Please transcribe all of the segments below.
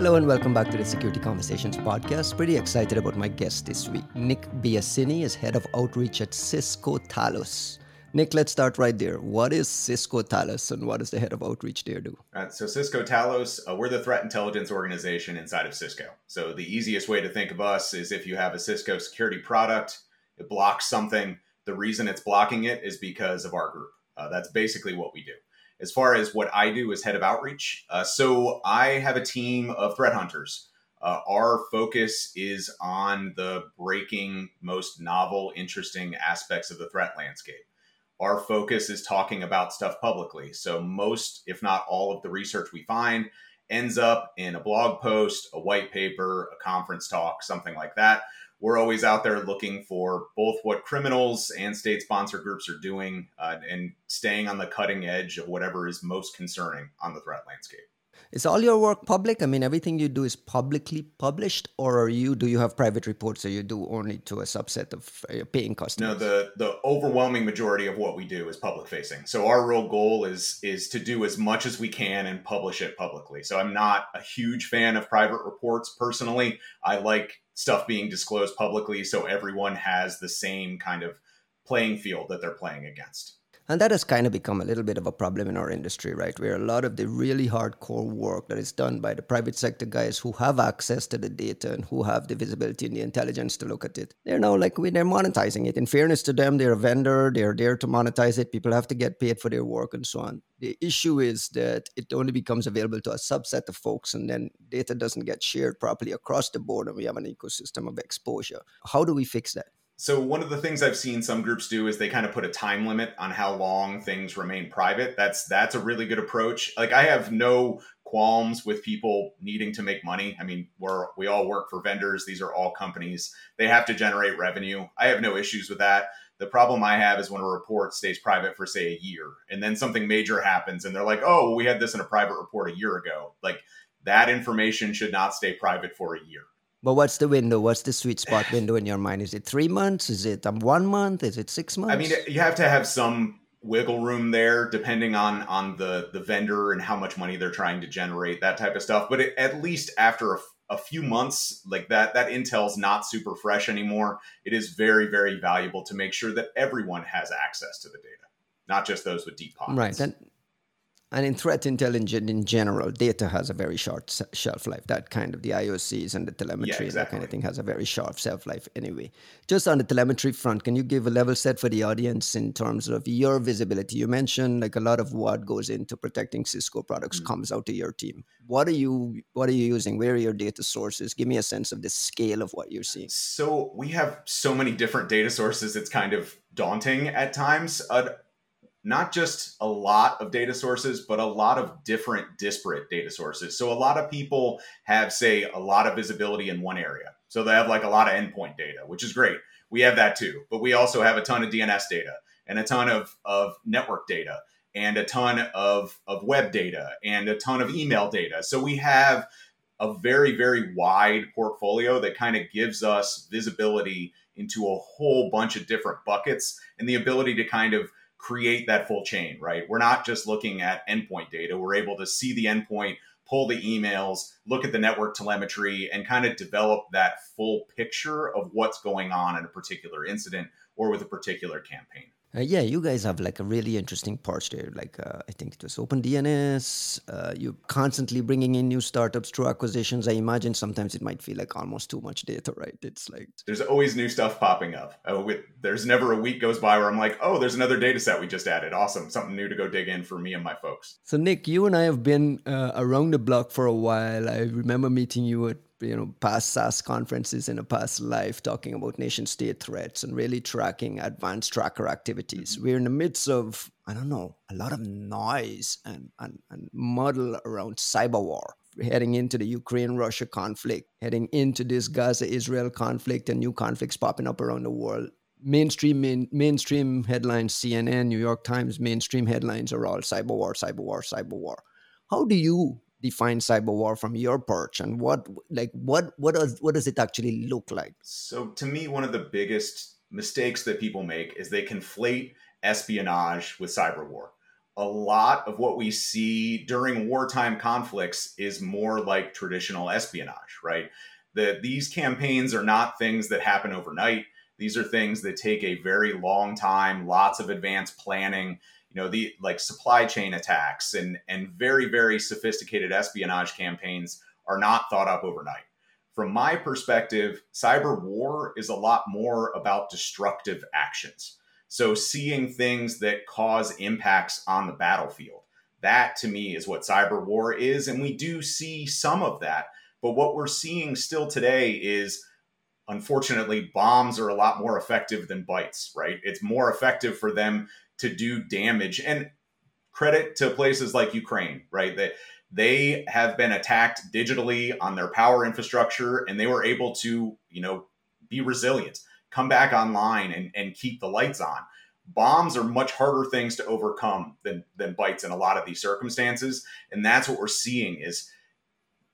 Hello and welcome back to the Security Conversations podcast. Pretty excited about my guest this week. Nick Biasini is head of outreach at Cisco Talos. Nick, let's start right there. What is Cisco Talos and what does the head of outreach there do? Right, so Cisco Talos, uh, we're the threat intelligence organization inside of Cisco. So the easiest way to think of us is if you have a Cisco security product, it blocks something. The reason it's blocking it is because of our group. Uh, that's basically what we do. As far as what I do as head of outreach, uh, so I have a team of threat hunters. Uh, our focus is on the breaking, most novel, interesting aspects of the threat landscape our focus is talking about stuff publicly. So, most, if not all, of the research we find ends up in a blog post, a white paper, a conference talk, something like that. We're always out there looking for both what criminals and state sponsor groups are doing uh, and staying on the cutting edge of whatever is most concerning on the threat landscape. Is all your work public? I mean, everything you do is publicly published, or are you do you have private reports that you do only to a subset of uh, paying customers? No, the the overwhelming majority of what we do is public facing. So our real goal is is to do as much as we can and publish it publicly. So I'm not a huge fan of private reports personally. I like stuff being disclosed publicly so everyone has the same kind of playing field that they're playing against. And that has kind of become a little bit of a problem in our industry, right? Where a lot of the really hardcore work that is done by the private sector guys who have access to the data and who have the visibility and the intelligence to look at it, they're now like they're monetizing it. In fairness to them, they're a vendor, they're there to monetize it. People have to get paid for their work and so on. The issue is that it only becomes available to a subset of folks, and then data doesn't get shared properly across the board, and we have an ecosystem of exposure. How do we fix that? So one of the things I've seen some groups do is they kind of put a time limit on how long things remain private. That's that's a really good approach. Like I have no qualms with people needing to make money. I mean, we're we all work for vendors. These are all companies. They have to generate revenue. I have no issues with that. The problem I have is when a report stays private for say a year and then something major happens and they're like, "Oh, well, we had this in a private report a year ago." Like that information should not stay private for a year. But what's the window? What's the sweet spot window in your mind? Is it three months? Is it um, one month? Is it six months? I mean, you have to have some wiggle room there, depending on on the the vendor and how much money they're trying to generate, that type of stuff. But it, at least after a, a few months, like that, that intel's not super fresh anymore. It is very very valuable to make sure that everyone has access to the data, not just those with deep pockets. Right. And and in threat intelligence in general, data has a very short shelf life. That kind of the IOCs and the telemetry yeah, exactly. and that kind of thing has a very short shelf life anyway. Just on the telemetry front, can you give a level set for the audience in terms of your visibility? You mentioned like a lot of what goes into protecting Cisco products mm-hmm. comes out to your team. What are you what are you using? Where are your data sources? Give me a sense of the scale of what you're seeing. So we have so many different data sources. It's kind of daunting at times. Uh, not just a lot of data sources, but a lot of different disparate data sources. So a lot of people have, say, a lot of visibility in one area. So they have like a lot of endpoint data, which is great. We have that too. But we also have a ton of DNS data and a ton of, of network data and a ton of, of web data and a ton of email data. So we have a very, very wide portfolio that kind of gives us visibility into a whole bunch of different buckets and the ability to kind of create that full chain, right? We're not just looking at endpoint data. We're able to see the endpoint, pull the emails, look at the network telemetry, and kind of develop that full picture of what's going on in a particular incident or with a particular campaign. Uh, yeah, you guys have like a really interesting part there. Like uh, I think it was OpenDNS. Uh, you're constantly bringing in new startups through acquisitions. I imagine sometimes it might feel like almost too much data, right? It's like there's always new stuff popping up. Uh, with, there's never a week goes by where I'm like, oh, there's another data set we just added. Awesome, something new to go dig in for me and my folks. So Nick, you and I have been uh, around the block for a while. I remember meeting you at you know past SAS conferences in a past life talking about nation state threats and really tracking advanced tracker activities. Mm-hmm. We're in the midst of I don't know a lot of noise and, and, and muddle around cyber war. Heading into the Ukraine Russia conflict, heading into this Gaza Israel conflict, and new conflicts popping up around the world. Mainstream main, mainstream headlines, CNN, New York Times, mainstream headlines are all cyber war, cyber war, cyber war. How do you define cyber war from your perch and what like what what does what does it actually look like so to me one of the biggest mistakes that people make is they conflate espionage with cyber war a lot of what we see during wartime conflicts is more like traditional espionage, right? That these campaigns are not things that happen overnight. These are things that take a very long time, lots of advanced planning, you know, the like supply chain attacks and and very very sophisticated espionage campaigns are not thought up overnight. From my perspective, cyber war is a lot more about destructive actions so seeing things that cause impacts on the battlefield, that to me is what cyber war is. And we do see some of that. But what we're seeing still today is unfortunately, bombs are a lot more effective than bytes right? It's more effective for them to do damage. And credit to places like Ukraine, right? That they have been attacked digitally on their power infrastructure and they were able to, you know, be resilient come back online and, and keep the lights on. Bombs are much harder things to overcome than, than bytes in a lot of these circumstances. And that's what we're seeing is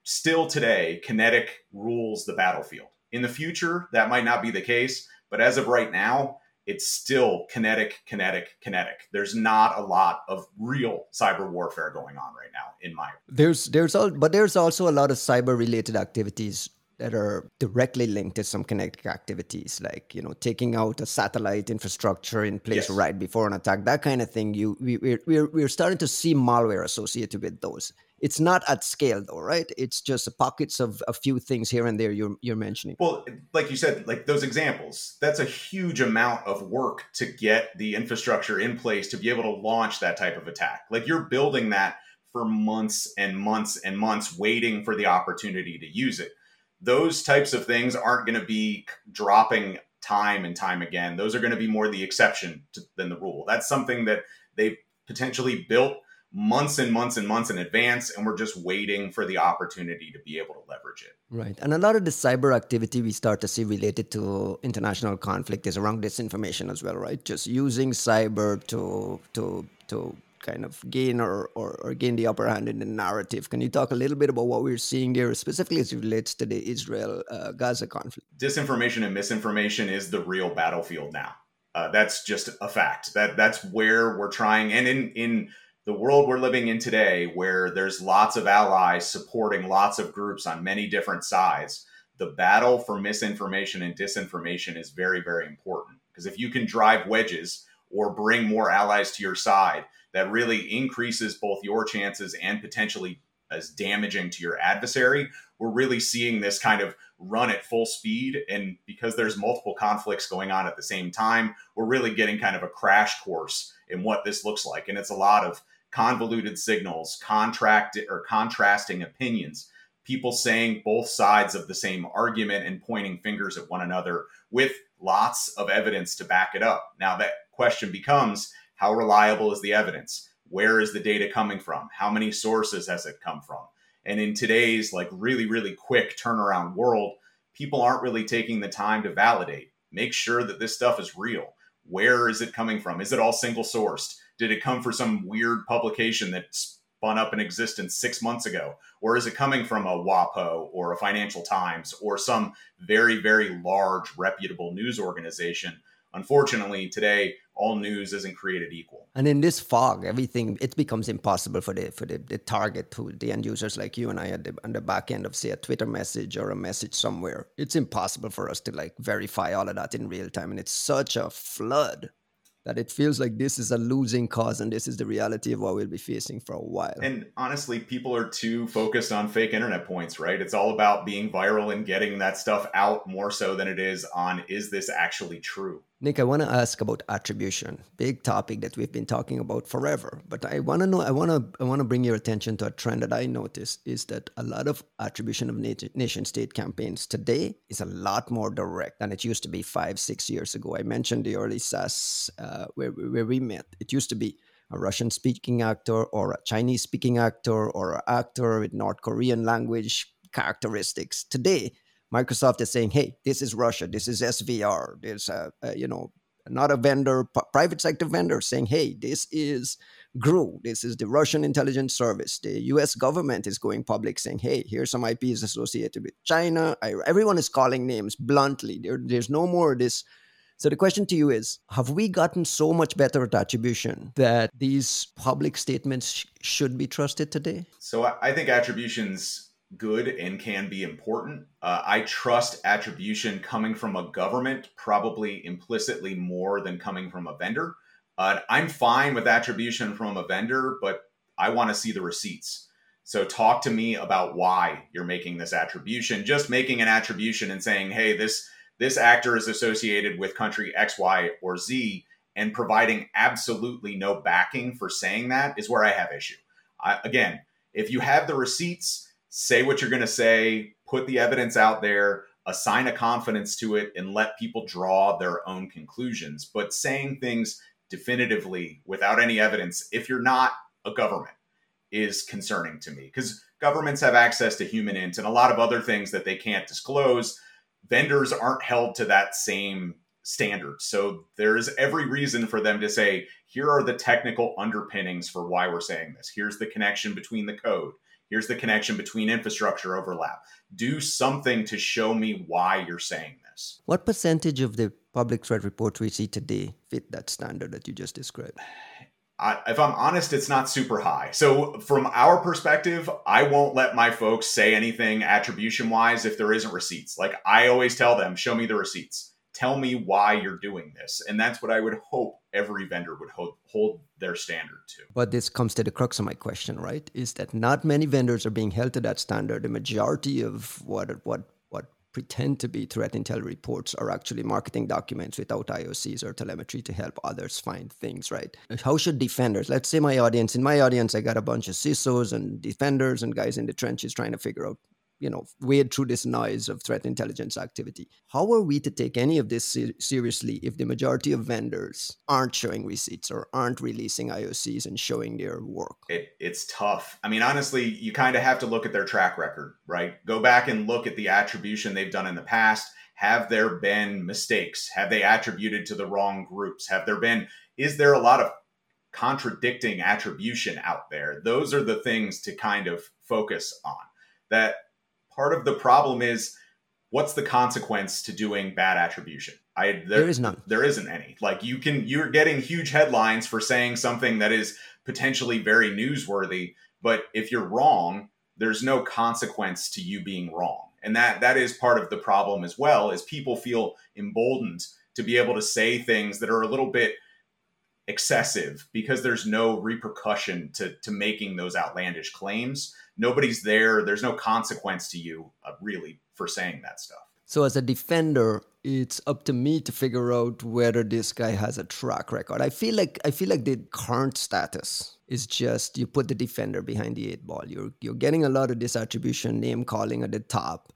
still today, kinetic rules the battlefield. In the future, that might not be the case, but as of right now, it's still kinetic, kinetic, kinetic. There's not a lot of real cyber warfare going on right now, in my. There's there's all, but there's also a lot of cyber related activities that are directly linked to some kinetic activities, like you know taking out a satellite infrastructure in place yes. right before an attack, that kind of thing. You we, we're, we're we're starting to see malware associated with those. It's not at scale though, right? It's just pockets of a few things here and there you're you're mentioning. Well, like you said, like those examples, that's a huge amount of work to get the infrastructure in place to be able to launch that type of attack. Like you're building that for months and months and months, waiting for the opportunity to use it those types of things aren't going to be dropping time and time again. Those are going to be more the exception to, than the rule. That's something that they potentially built months and months and months in advance, and we're just waiting for the opportunity to be able to leverage it. Right. And a lot of the cyber activity we start to see related to international conflict is around disinformation as well, right? Just using cyber to to to kind of gain or, or, or, gain the upper hand in the narrative. Can you talk a little bit about what we're seeing there, specifically as it relates to the Israel uh, Gaza conflict? Disinformation and misinformation is the real battlefield now. Uh, that's just a fact. That that's where we're trying, and in in the world we're living in today, where there's lots of allies supporting lots of groups on many different sides. The battle for misinformation and disinformation is very, very important because if you can drive wedges or bring more allies to your side, that really increases both your chances and potentially as damaging to your adversary. We're really seeing this kind of run at full speed. And because there's multiple conflicts going on at the same time, we're really getting kind of a crash course in what this looks like. And it's a lot of convoluted signals, contract or contrasting opinions, people saying both sides of the same argument and pointing fingers at one another with lots of evidence to back it up. Now that question becomes how reliable is the evidence? Where is the data coming from? How many sources has it come from? And in today's like really, really quick turnaround world, people aren't really taking the time to validate, make sure that this stuff is real. Where is it coming from? Is it all single sourced? Did it come from some weird publication that spun up in existence six months ago? Or is it coming from a WAPO or a Financial Times or some very, very large reputable news organization? Unfortunately, today all news isn't created equal. And in this fog, everything it becomes impossible for the for the, the target who the end users like you and I at the on the back end of say a Twitter message or a message somewhere. It's impossible for us to like verify all of that in real time. And it's such a flood that it feels like this is a losing cause and this is the reality of what we'll be facing for a while. And honestly, people are too focused on fake internet points, right? It's all about being viral and getting that stuff out more so than it is on is this actually true? Nick, I want to ask about attribution. Big topic that we've been talking about forever. But I want to know I want to I want to bring your attention to a trend that I noticed is that a lot of attribution of nation state campaigns today is a lot more direct than it used to be 5 6 years ago. I mentioned the early SAS uh, where where we met. It used to be a Russian speaking actor or a Chinese speaking actor or an actor with North Korean language characteristics. Today, Microsoft is saying, "Hey, this is Russia. This is SVR. There's a, uh, a uh, you know not a vendor, p- private sector vendor saying, "Hey, this is GRU. This is the Russian intelligence service." The U.S. government is going public saying, "Hey, here's some IPs associated with China." I, everyone is calling names bluntly. There, there's no more of this So the question to you is Have we gotten so much better at attribution that these public statements sh- should be trusted today? So I think attribution's good and can be important. Uh, I trust attribution coming from a government probably implicitly more than coming from a vendor. Uh, I'm fine with attribution from a vendor, but I want to see the receipts. So talk to me about why you're making this attribution. Just making an attribution and saying, "Hey, this this actor is associated with country X, Y, or Z," and providing absolutely no backing for saying that is where I have issue. I, again, if you have the receipts, say what you're going to say, put the evidence out there, assign a confidence to it, and let people draw their own conclusions. But saying things definitively without any evidence, if you're not a government, is concerning to me because governments have access to human int and a lot of other things that they can't disclose. Vendors aren't held to that same standard. So there is every reason for them to say, here are the technical underpinnings for why we're saying this. Here's the connection between the code. Here's the connection between infrastructure overlap. Do something to show me why you're saying this. What percentage of the public threat reports we see today fit that standard that you just described? I, if I'm honest, it's not super high. So, from our perspective, I won't let my folks say anything attribution wise if there isn't receipts. Like, I always tell them, show me the receipts. Tell me why you're doing this. And that's what I would hope every vendor would hold, hold their standard to. But this comes to the crux of my question, right? Is that not many vendors are being held to that standard. The majority of what, what what pretend to be threat intel reports are actually marketing documents without IOCs or telemetry to help others find things, right? How should defenders, let's say my audience, in my audience, I got a bunch of CISOs and defenders and guys in the trenches trying to figure out you know wade through this noise of threat intelligence activity. How are we to take any of this ser- seriously if the majority of vendors aren't showing receipts or aren't releasing iocs and showing their work? It, it's tough. I mean honestly you kind of have to look at their track record right? Go back and look at the attribution they've done in the past. Have there been mistakes? Have they attributed to the wrong groups? Have there been is there a lot of contradicting attribution out there? Those are the things to kind of focus on. That part of the problem is what's the consequence to doing bad attribution? I there, there is none. There isn't any. Like you can you're getting huge headlines for saying something that is potentially very newsworthy, but if you're wrong, there's no consequence to you being wrong. And that that is part of the problem as well is people feel emboldened to be able to say things that are a little bit excessive because there's no repercussion to to making those outlandish claims nobody's there. There's no consequence to you, uh, really, for saying that stuff. So, as a defender, it's up to me to figure out whether this guy has a track record. I feel like I feel like the current status is just you put the defender behind the eight ball. You're you're getting a lot of this attribution, name calling at the top.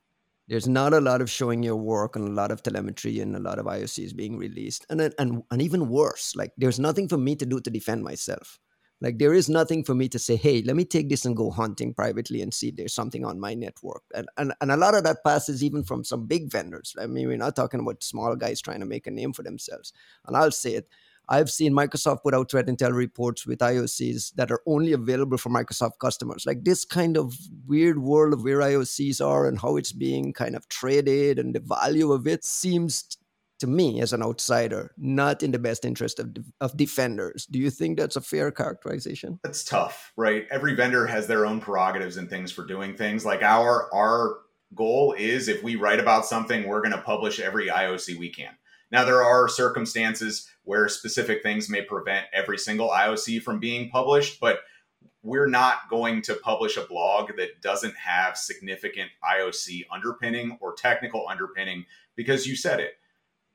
There's not a lot of showing your work and a lot of telemetry and a lot of IOCs being released. And and and even worse, like there's nothing for me to do to defend myself. Like there is nothing for me to say, hey, let me take this and go hunting privately and see if there's something on my network. And, and and a lot of that passes even from some big vendors. I mean, we're not talking about small guys trying to make a name for themselves. And I'll say it. I've seen Microsoft put out threat intel reports with IOCs that are only available for Microsoft customers. Like this kind of weird world of where IOCs are and how it's being kind of traded and the value of it seems to me as an outsider, not in the best interest of, of defenders. Do you think that's a fair characterization? That's tough, right? Every vendor has their own prerogatives and things for doing things. Like our our goal is if we write about something, we're going to publish every IOC we can. Now there are circumstances where specific things may prevent every single IOC from being published, but we're not going to publish a blog that doesn't have significant IOC underpinning or technical underpinning because you said it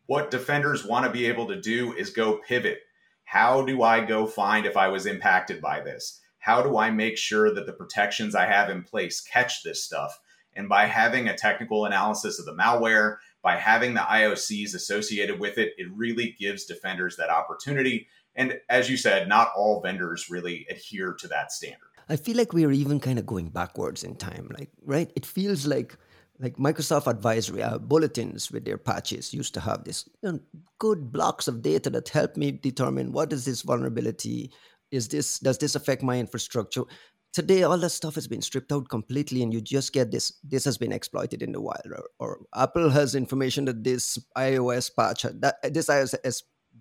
what defenders want to be able to do is go pivot. How do I go find if I was impacted by this? How do I make sure that the protections I have in place catch this stuff? And by having a technical analysis of the malware, by having the IOCs associated with it, it really gives defenders that opportunity. And as you said, not all vendors really adhere to that standard. I feel like we are even kind of going backwards in time. Like, right? It feels like like Microsoft Advisory uh, bulletins with their patches used to have this you know, good blocks of data that help me determine what is this vulnerability? Is this does this affect my infrastructure? Today all that stuff has been stripped out completely and you just get this this has been exploited in the wild. Or, or apple has information that this ios patch that this ios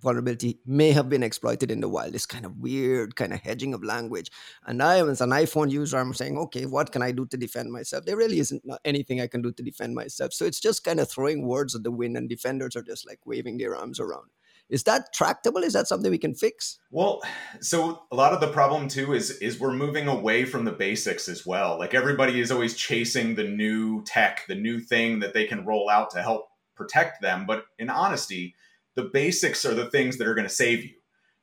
vulnerability may have been exploited in the wild. This kind of weird kind of hedging of language. And i as an iphone user i'm saying okay what can i do to defend myself? There really isn't anything i can do to defend myself. So it's just kind of throwing words at the wind and defenders are just like waving their arms around. Is that tractable? Is that something we can fix? Well so a lot of the problem too is is we're moving away from the basics as well. Like everybody is always chasing the new tech the new thing that they can roll out to help protect them. But in honesty the basics are the things that are going to save you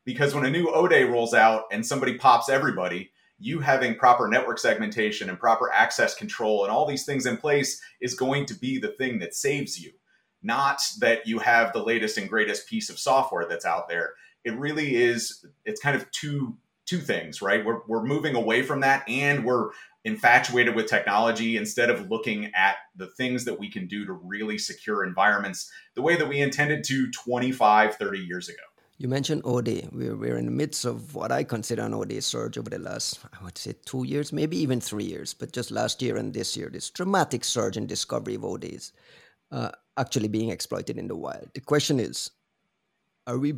because when a new 0-day rolls out and somebody pops everybody you having proper network segmentation and proper access control and all these things in place is going to be the thing that saves you not that you have the latest and greatest piece of software that's out there. It really is, it's kind of two two things, right? We're, we're moving away from that and we're infatuated with technology instead of looking at the things that we can do to really secure environments the way that we intended to 25, 30 years ago. You mentioned 0-day. We're, we're in the midst of what I consider an 0-day surge over the last, I would say, two years, maybe even three years, but just last year and this year, this dramatic surge in discovery of 0-days. Uh, actually being exploited in the wild. The question is, are we?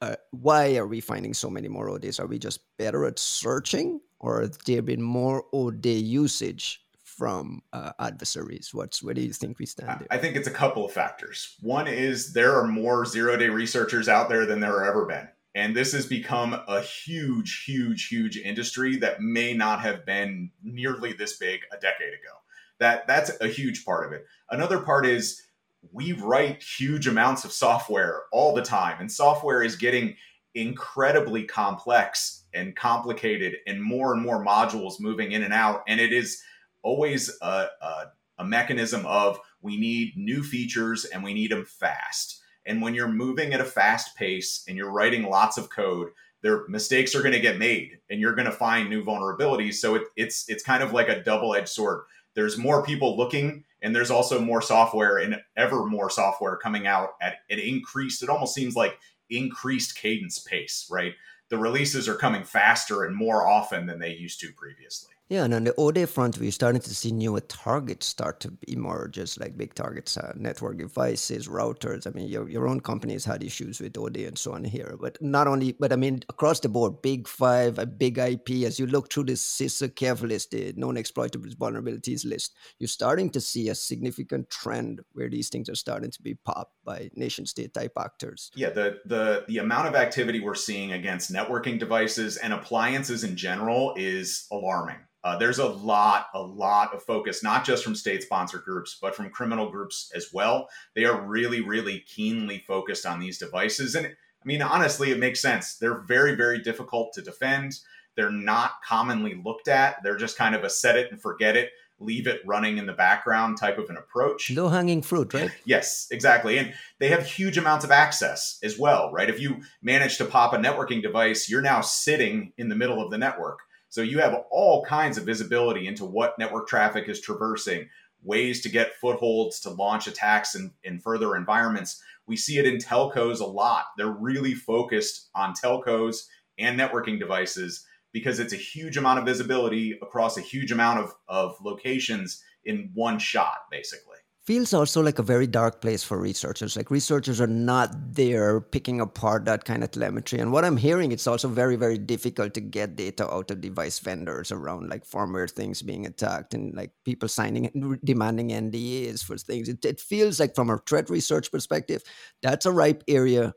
Uh, why are we finding so many more 0-days? Are we just better at searching, or has there been more 0-day usage from uh, adversaries? What's where do you think we stand? There? I think it's a couple of factors. One is there are more zero day researchers out there than there have ever been. And this has become a huge, huge, huge industry that may not have been nearly this big a decade ago. That that's a huge part of it. Another part is we write huge amounts of software all the time, and software is getting incredibly complex and complicated, and more and more modules moving in and out. And it is always a, a, a mechanism of we need new features and we need them fast. And when you're moving at a fast pace and you're writing lots of code, their mistakes are going to get made and you're going to find new vulnerabilities. So it, it's it's kind of like a double-edged sword. There's more people looking and there's also more software and ever more software coming out at an increased it almost seems like increased cadence pace right? The releases are coming faster and more often than they used to previously yeah, and on the 0-day front, we're starting to see newer targets start to emerge, just like big targets, uh, network devices, routers. I mean, your, your own company has had issues with 0-day and so on here. But not only, but I mean, across the board, big five, a BIG-IP, as you look through this CISA KEV the known exploitable vulnerabilities list, you're starting to see a significant trend where these things are starting to be popped by nation state type actors. Yeah, the, the, the amount of activity we're seeing against networking devices and appliances in general is alarming. Uh, there's a lot, a lot of focus, not just from state sponsored groups, but from criminal groups as well. They are really, really keenly focused on these devices. And I mean, honestly, it makes sense. They're very, very difficult to defend. They're not commonly looked at. They're just kind of a set it and forget it, leave it running in the background type of an approach. Low hanging fruit, right? yes, exactly. And they have huge amounts of access as well, right? If you manage to pop a networking device, you're now sitting in the middle of the network so you have all kinds of visibility into what network traffic is traversing, ways to get footholds to launch attacks in, in further environments. We see it in telcos a lot. They're really focused on telcos and networking devices because it's a huge amount of visibility across a huge amount of, of locations in one shot, basically feels also like a very dark place for researchers. Like researchers are not there picking apart that kind of telemetry. And what I'm hearing, it's also very, very difficult to get data out of device vendors around like firmware things being attacked and like people signing, and demanding NDAs for things. It, it feels like from a threat research perspective, that's a ripe area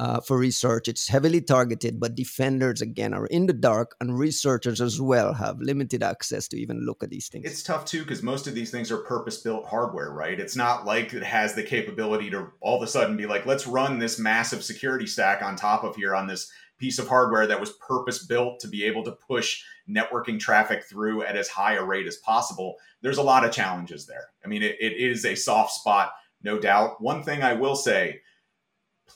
uh, for research. It's heavily targeted, but defenders, again, are in the dark, and researchers as well have limited access to even look at these things. It's tough too because most of these things are purpose built hardware, right? It's not like it has the capability to all of a sudden be like, let's run this massive security stack on top of here on this piece of hardware that was purpose built to be able to push networking traffic through at as high a rate as possible. There's a lot of challenges there. I mean, it, it is a soft spot, no doubt. One thing I will say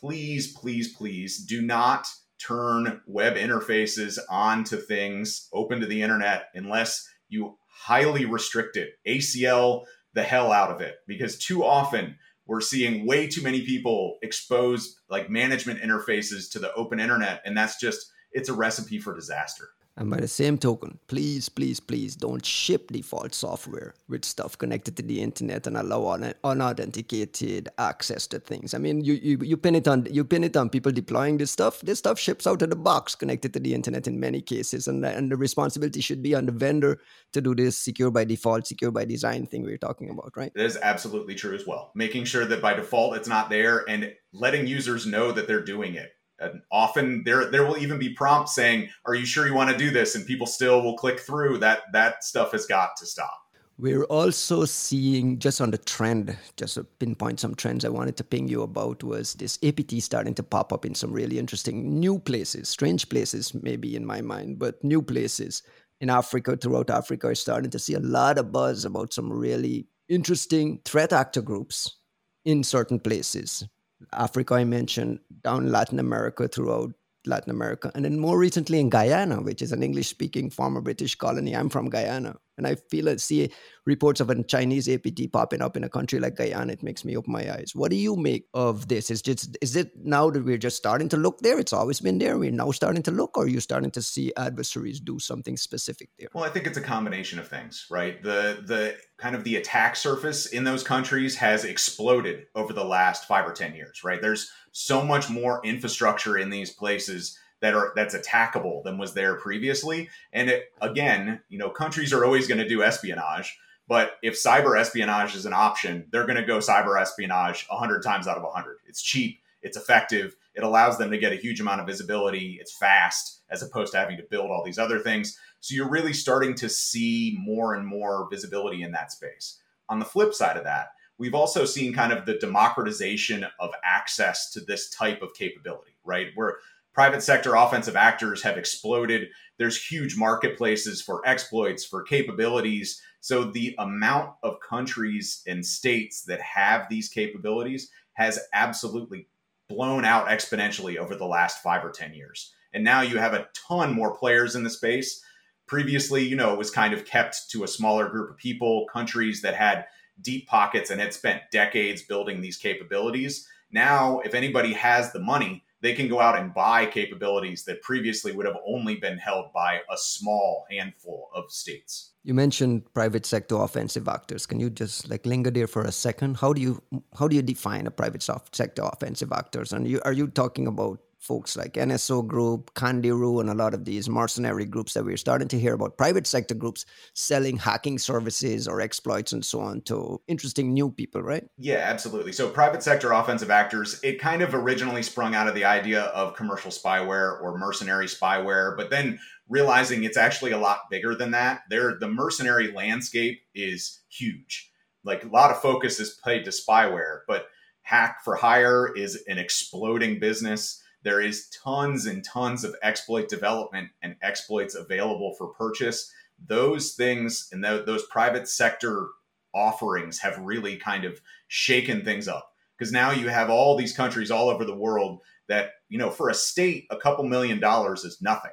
please, please, please do not turn web interfaces onto things open to the internet unless you highly restrict it. ACL the hell out of it because too often we're seeing way too many people expose like management interfaces to the open internet and that's just it's a recipe for disaster And by the same token, please, please, please don't ship default software with stuff connected to the internet and allow un- unauthenticated access to things. I mean, you, you you pin it on you pin it on people deploying this stuff. This stuff ships out of the box connected to the internet in many cases, and and the responsibility should be on the vendor to do this secure by default, secure by design thing we are talking about, right? That is absolutely true as well. Making sure that by default it's not there and letting users know that they're doing it and often there there will even be prompts saying, "Are you sure you want to do this?" and people still will click through. That that stuff has got to stop. We're also seeing just on the trend, just to pinpoint some trends I wanted to ping you about was this APT starting to pop up in some really interesting new places, strange places maybe in my mind, but new places in Africa, throughout Africa, are starting to see a lot of buzz about some really interesting threat actor groups in certain places. Africa, I mentioned, down Latin America, throughout Latin America, and then more recently in Guyana, which is an English speaking former British colony. I'm from Guyana. And I feel I see reports of a Chinese APT popping up in a country like Guyana. It makes me open my eyes. What do you make of this? Is just is it now that we're just starting to look there? It's always been there. We're now starting to look, or are you starting to see adversaries do something specific there? Well, I think it's a combination of things, right? The the kind of the attack surface in those countries has exploded over the last five or ten years, right? There's so much more infrastructure in these places that are that's attackable than was there previously. And it, again, you know, countries are always going to do espionage, but if cyber espionage is an option, they're going to go cyber espionage 100 times out of 100. It's cheap, it's effective, it allows them to get a huge amount of visibility, it's fast as opposed to having to build all these other things. So you're really starting to see more and more visibility in that space. On the flip side of that, we've also seen kind of the democratization of access to this type of capability, right? Where private sector offensive actors have exploded. There's huge marketplaces for exploits, for capabilities. So the amount of countries and states that have these capabilities has absolutely blown out exponentially over the last five or 10 years. And now you have a ton more players in the space. Previously, you know, it was kind of kept to a smaller group of people, countries that had deep pockets and had spent decades building these capabilities. Now, if anybody has the money, they can go out and buy capabilities that previously would have only been held by a small handful of states. You mentioned private sector offensive actors. Can you just like linger there for a second? How do you how do you define a private sector offensive actors? And you, are you talking about folks like NSO Group, Candiru, and a lot of these mercenary groups that we're starting to hear about, private sector groups selling hacking services or exploits and so on to interesting new people, right? Yeah, absolutely. So, private sector offensive actors, it kind of originally sprung out of the idea of commercial spyware or mercenary spyware, but then realizing it's actually a lot bigger than that. There, the mercenary landscape is huge. Like a lot of focus is paid to spyware, but hack for hire is an exploding business there is tons and tons of exploit development and exploits available for purchase. Those things and th- those private sector offerings have really kind of shaken things up because now you have all these countries all over the world that, you know, for a state, a couple million dollars is nothing.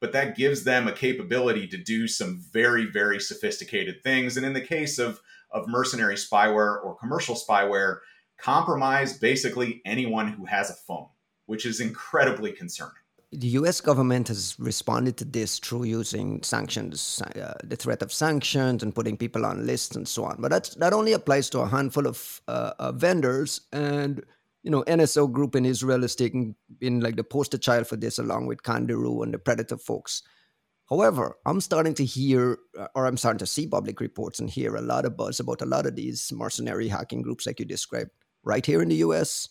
But that gives them a capability to do some very, very sophisticated things. And in the case of, of mercenary spyware or commercial spyware, compromise basically anyone who has a phone which is incredibly concerning. The US government has responded to this through using sanctions, uh, the threat of sanctions, and putting people on lists and so on. But that's, that only applies to a handful of uh, uh, vendors. And, you know, NSO Group in Israel is taking been like the poster child for this, along with Candiru and the Predator folks. However, I'm starting to hear, uh, or I'm starting to see public reports and hear a lot of buzz about a lot of these mercenary hacking groups, like you described, right here in the US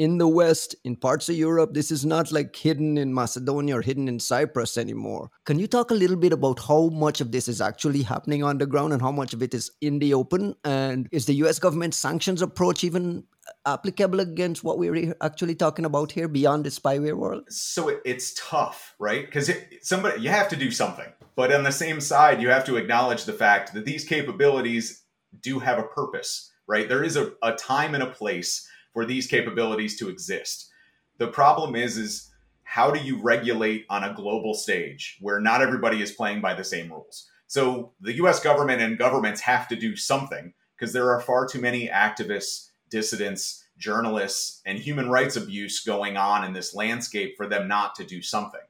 in the West, in parts of Europe. This is not like hidden in Macedonia or hidden in Cyprus anymore. Can you talk a little bit about how much of this is actually happening on the ground and how much of it is in the open? And is the US government sanctions approach even applicable against what we're actually talking about here beyond the spyware world? So it's tough, right? Because somebody you have to do something, but on the same side, you have to acknowledge the fact that these capabilities do have a purpose, right? There is a, a time and a place for these capabilities to exist. The problem is is how do you regulate on a global stage where not everybody is playing by the same rules? So the US government and governments have to do something because there are far too many activists, dissidents, journalists, and human rights abuse going on in this landscape for them not to do something.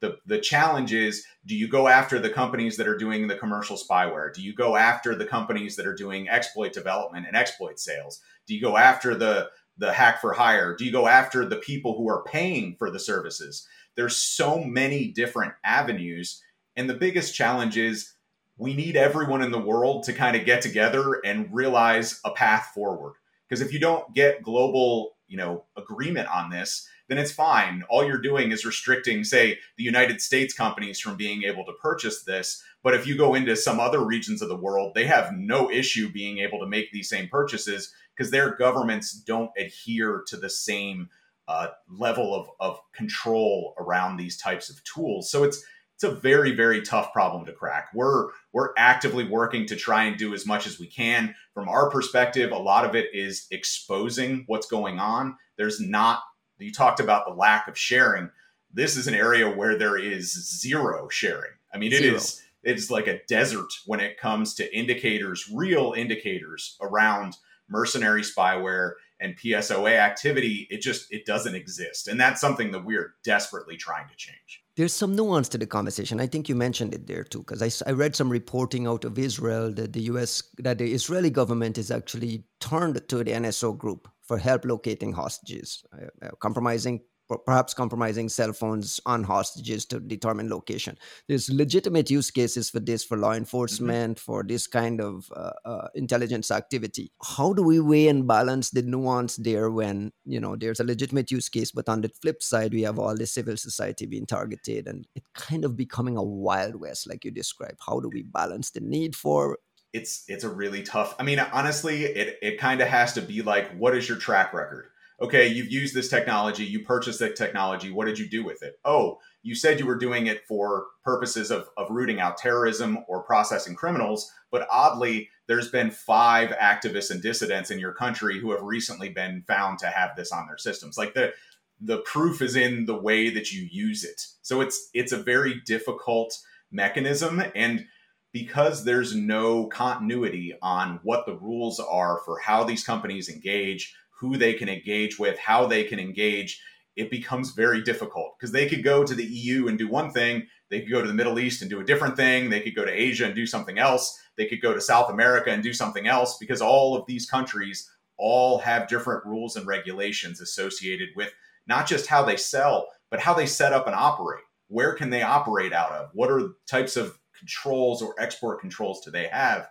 The, the challenge is do you go after the companies that are doing the commercial spyware? Do you go after the companies that are doing exploit development and exploit sales? Do you go after the the hack for hire? Do you go after the people who are paying for the services? There's so many different avenues. And the biggest challenge is we need everyone in the world to kind of get together and realize a path forward. Because if you don't get global, you know, agreement on this, then it's fine. All you're doing is restricting, say, the United States companies from being able to purchase this. But if you go into some other regions of the world, they have no issue being able to make these same purchases because their governments don't adhere to the same uh, level of, of control around these types of tools. So it's it's a very very tough problem to crack. We're we're actively working to try and do as much as we can. From our perspective, a lot of it is exposing what's going on. There's not you talked about the lack of sharing. This is an area where there is zero sharing. I mean, it zero. is it's like a desert when it comes to indicators, real indicators around mercenary spyware and PSOA activity, it just it doesn't exist, and that's something that we are desperately trying to change. There's some nuance to the conversation. I think you mentioned it there too, because I, I read some reporting out of Israel that the U.S. that the Israeli government is actually turned to the NSO group for help locating hostages, uh, uh, compromising perhaps compromising cell phones on hostages to determine location. There's legitimate use cases for this for law mm-hmm. enforcement, mm-hmm. for this kind of uh, uh, intelligence activity. How do we weigh and balance the nuance there when you know there's a legitimate use case, but on the flip side we have all the civil society being targeted and it kind of becoming a wild west, like you described. How do we balance the need for it's it's a really tough. I mean, honestly, it it kind of has to be like, what is your track record? Okay, you've used this technology, you purchased that technology. What did you do with it? Oh, you said you were doing it for purposes of, of rooting out terrorism or processing criminals. But oddly, there's been five activists and dissidents in your country who have recently been found to have this on their systems. Like the the proof is in the way that you use it. So it's it's a very difficult mechanism and because there's no continuity on what the rules are for how these companies engage, who they can engage with, how they can engage, it becomes very difficult because they could go to the EU and do one thing, they could go to the Middle East and do a different thing, they could go to Asia and do something else, they could go to South America and do something else because all of these countries all have different rules and regulations associated with not just how they sell, but how they set up and operate. Where can they operate out of? What are types of controls or export controls do they have?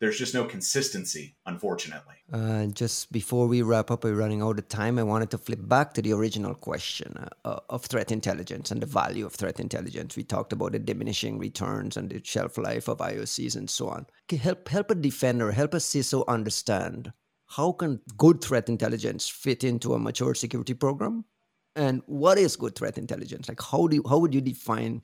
There's just no consistency, unfortunately. Uh, just before we wrap up, we're running out of time. I wanted to flip back to the original question uh, of threat intelligence and the value of threat intelligence. We talked about the diminishing returns and the shelf life of IOCs and so on. Help help a defender, help a CISO understand how can good threat intelligence fit into a mature security program, and what is good threat intelligence? Like how do you, how would you define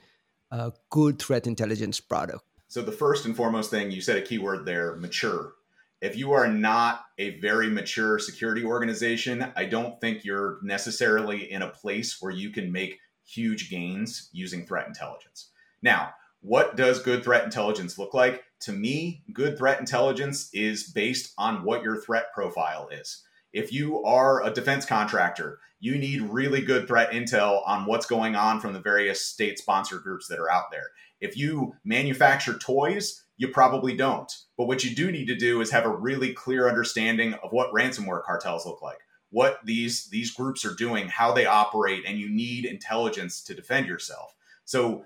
a good threat intelligence product? So the first and foremost thing you said a keyword there, mature. If you are not a very mature security organization, I don't think you're necessarily in a place where you can make huge gains using threat intelligence. Now, what does good threat intelligence look like? To me, good threat intelligence is based on what your threat profile is. If you are a defense contractor, you need really good threat intel on what's going on from the various state sponsored groups that are out there. If you manufacture toys, you probably don't. But what you do need to do is have a really clear understanding of what ransomware cartels look like, what these these groups are doing, how they operate, and you need intelligence to defend yourself. So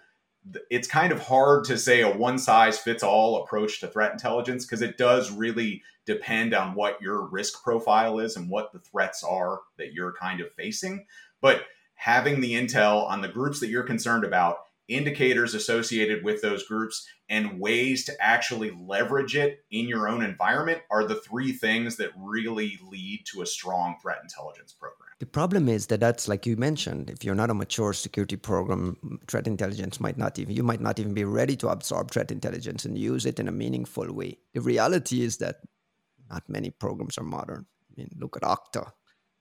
it's kind of hard to say a one size fits all approach to threat intelligence because it does really depend on what your risk profile is and what the threats are that you're kind of facing. But having the intel on the groups that you're concerned about indicators associated with those groups and ways to actually leverage it in your own environment are the three things that really lead to a strong threat intelligence program. The problem is that that's like you mentioned, if you're not a mature security program, threat intelligence might not even, you might not even be ready to absorb threat intelligence and use it in a meaningful way. The reality is that not many programs are modern. I mean, look at Okta.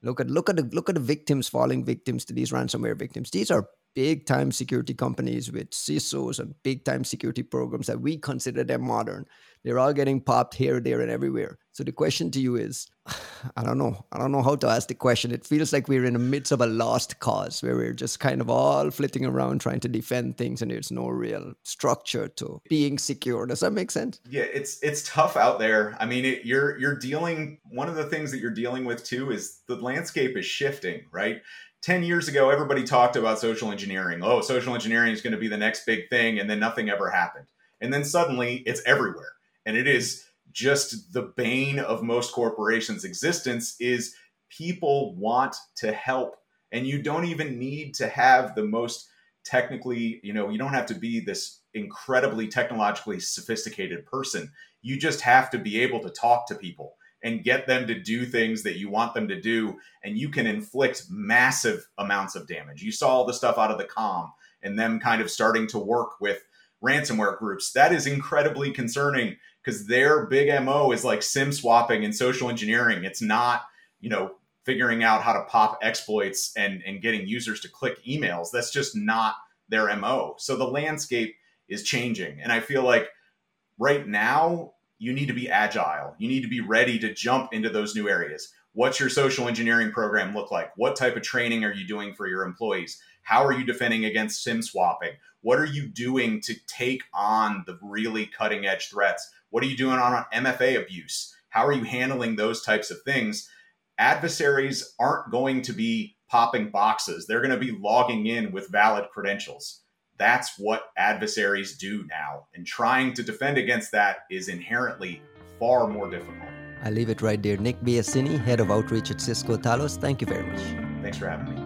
Look at look at the look at the victims falling victims to these ransomware victims. These are big time security companies with CISOs and big time security programs that we consider them modern. They're all getting popped here, there, and everywhere. So the question to you is I don't know. I don't know how to ask the question. It feels like we're in the midst of a lost cause where we're just kind of all flitting around trying to defend things and there's no real structure to being secure. Does that make sense? Yeah, it's it's tough out there. I mean, it, you're you're dealing one of the things that you're dealing with too is the landscape is shifting, right? 10 years ago everybody talked about social engineering. Oh, social engineering is going to be the next big thing and then nothing ever happened. And then suddenly it's everywhere. And it is just the bane of most corporations' existence is people want to help. And you don't even need to have the most technically, you know, you don't have to be this incredibly technologically sophisticated person. You just have to be able to talk to people and get them to do things that you want them to do. And you can inflict massive amounts of damage. You saw all the stuff out of the com and them kind of starting to work with ransomware groups. That is incredibly concerning because their big MO is like SIM swapping and social engineering. It's not, you know, figuring out how to pop exploits and, and getting users to click emails. That's just not their MO. So the landscape is changing. And I feel like right now, you need to be agile. You need to be ready to jump into those new areas. What's your social engineering program look like? What type of training are you doing for your employees? How are you defending against SIM swapping? What are you doing to take on the really cutting edge threats? What are you doing on MFA abuse? How are you handling those types of things? Adversaries aren't going to be popping boxes. They're going to be logging in with valid credentials. That's what adversaries do now. And trying to defend against that is inherently far more difficult. I leave it right there. Nick Biasini, Head of Outreach at Cisco Talos, thank you very much. Thanks for having me.